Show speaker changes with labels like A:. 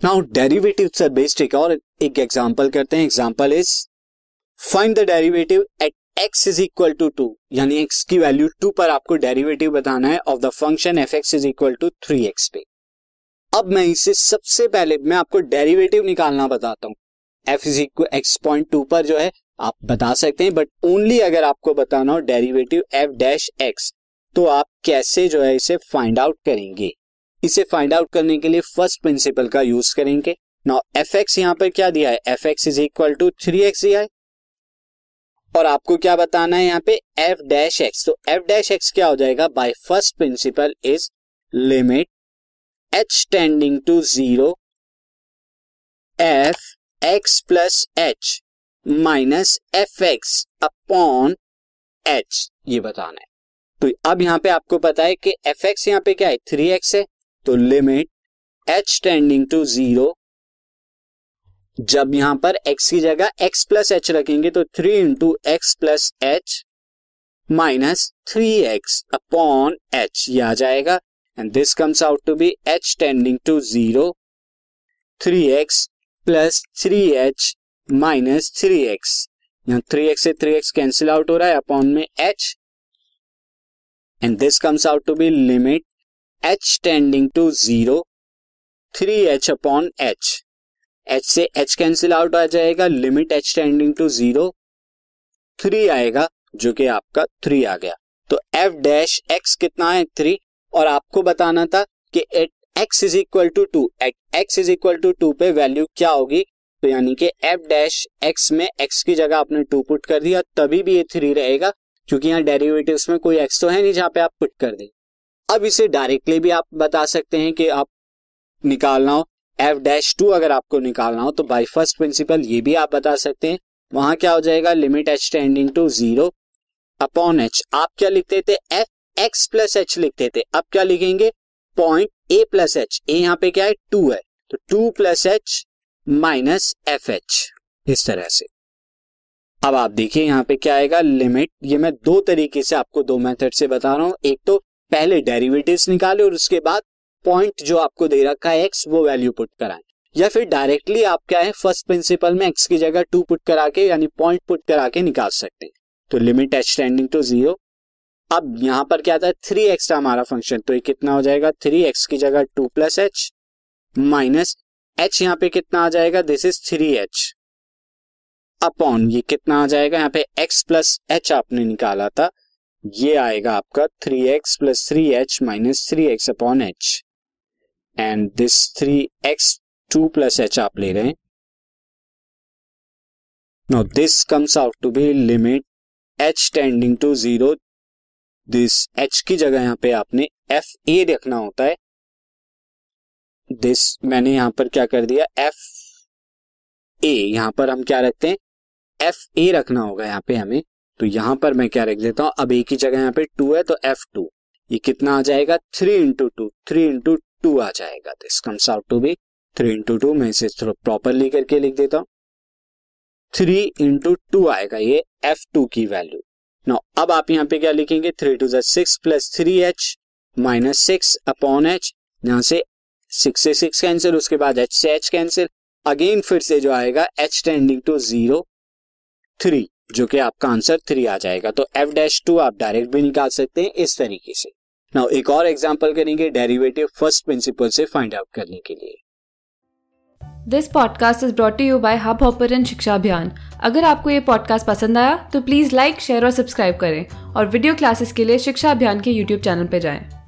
A: Now derivatives are based एक और एक एग्जांपल करते हैं। Example is find the derivative at x is equal to two यानी x की वैल्यू टू पर आपको डेरिवेटिव बताना है of the function f x is equal to three x पे। अब मैं इसे सबसे पहले, मैं आपको डेरिवेटिव निकालना बताता हूँ। F is equal x point two पर जो है, आप बता सकते हैं बट ओनली अगर आपको बताना हो डेरिवेटिव एफ़ डैश एक्स तो आप कैसे जो है इसे फाइंड आउट करेंगे। इसे फाइंड आउट करने के लिए फ़र्स्ट प्रिंसिपल का यूज़ करेंगे। नाउ एफ़ एक्स यहाँ पर क्या दिया है? F x is equal to three x दिया है। और आपको क्या बताना है यहाँ पे? एफ़ डैश एक्स तो एफ़ डैश एक्स क्या हो जाएगा? By first principle is limit h tending to zero f x plus h minus f x upon h ये बताना है। तो अब यहाँ पे आपको पता है कि एफ़ एक्स यहाँ पे क्या है? थ्री एक्स है। तो limit h tending to zero जब यहाँ पर x की जगह x प्लस एच रखेंगे तो three into x plus h minus three x upon h ये आ जाएगा। And this comes out to be h tending to zero three x plus three h minus three x यहाँ three x से three x cancel out हो रहा है upon में h and this comes out to be limit h tending to zero three h upon h h से H cancel out आ जाएगा limit h tending to zero three आएगा, जो कि आपका थ्री आ गया। तो एफ़ डैश एक्स कितना है? थ्री और आपको बताना था कि at x is equal to two at x is equal to two पे वैल्यू क्या होगी? तो यानी कि एफ़ डैश एक्स में एक्स की जगह आपने टू पुट कर दिया, तभी भी ये थ्री रहेगा, क्योंकि यहाँ डेरिवेटिव में कोई एक्स तो है नहीं जहाँ पे आप पुट कर दें। अब इसे डायरेक्टली भी आप बता सकते हैं कि आप निकालना हो। एफ़ डैश टू अगर आपको निकालना हो तो बाय फ़र्स्ट प्रिंसिपल ये भी आप बता सकते हैं। वहाँ क्या हो जाएगा? Limit h tending to zero upon h आप क्या लिखते थे? एफ़ एक्स प्लस एच लिखते थे। अब क्या लिखेंगे? Point a plus h a यहाँ पे क्या है? टू है। तो two plus h minus f h इस तरह से। अब आप देखिए यहाँ पे क्या आएगा? लिमिट ये मैं दो तरीके से आपको दो मेथड से बता रहा हूँ। एक तो पहले डेरिवेटिव्स निकाले और उसके बाद पॉइंट जो आपको दे रखा है एक्स वो वैल्यू पुट कराएँ। या फिर डायरेक्टली आप क्या है फ़र्स्ट प्रिंसिपल में एक्स की जगह टू पुट करा के, यानी पॉइंट पुट करा के निकाल सकते हैं। तो limit h tending to zero अब यहाँ पर क्या था थ्री एक्स था हमारा फ़ंक्शन तो ये कितना हो जाएगा थ्री एक्स की जगह two plus h minus h यहाँ पे कितना आ जाएगा this is three h upon ये कितना आ जाएगा, यहाँ पे एक्स प्लस एच आपने निकाला था। ये आएगा आपका three x plus three h minus three x upon h and this three x two plus h आप ले रहे हैं. No this comes out to be limit h tending to zero this h की जगह यहाँ पे आपने एफ़ ए रखना होता है. दिस मैंने यहाँ पर क्या कर दिया? एफ़ ए यहाँ पर हम क्या रखते हैं? एफ़ ए रखना होगा यहाँ पे हमें. तो यहाँ पर मैं क्या रख देता हूँ? अब एक ही जगह यहाँ पे टू है तो एफ़ टू ये कितना आ जाएगा? Three into two three into two आ जाएगा। This comes out to be three into two मैं इसे थोड़ा प्रॉपरली करके लिख देता हूँ। थ्री इंटू टू आएगा ये एफ़ टू की वैल्यू नो अब आप यहाँ पे क्या लिखेंगे? Three two six plus three h minus six upon h यहाँ से सिक्स से सिक्स कैंसिल उसके बाद एच से एच कैंसिल अगेन फिर से जो आएगा? H tending to zero three जो कि आपका आंसर थ्री आ जाएगा। तो एफ़ डैश टू आप डायरेक्ट भी निकाल सकते हैं इस तरीके से। नाउ एक और एग्ज़ाम्पल करेंगे डेरिवेटिव फ़र्स्ट प्रिंसिपल से फाइंड आउट करने के लिए।
B: This podcast is brought you by Hub Hopper Shiksha Abhiyan अगर आपको ये पॉडकास्ट पसंद आया तो प्लीज़ लाइक शेयर और सब्सक्राइब करें। और वीडियो क्लासेस के लिए शिक्षा अभियान के यूट्यूब चैनल पर जाएँ।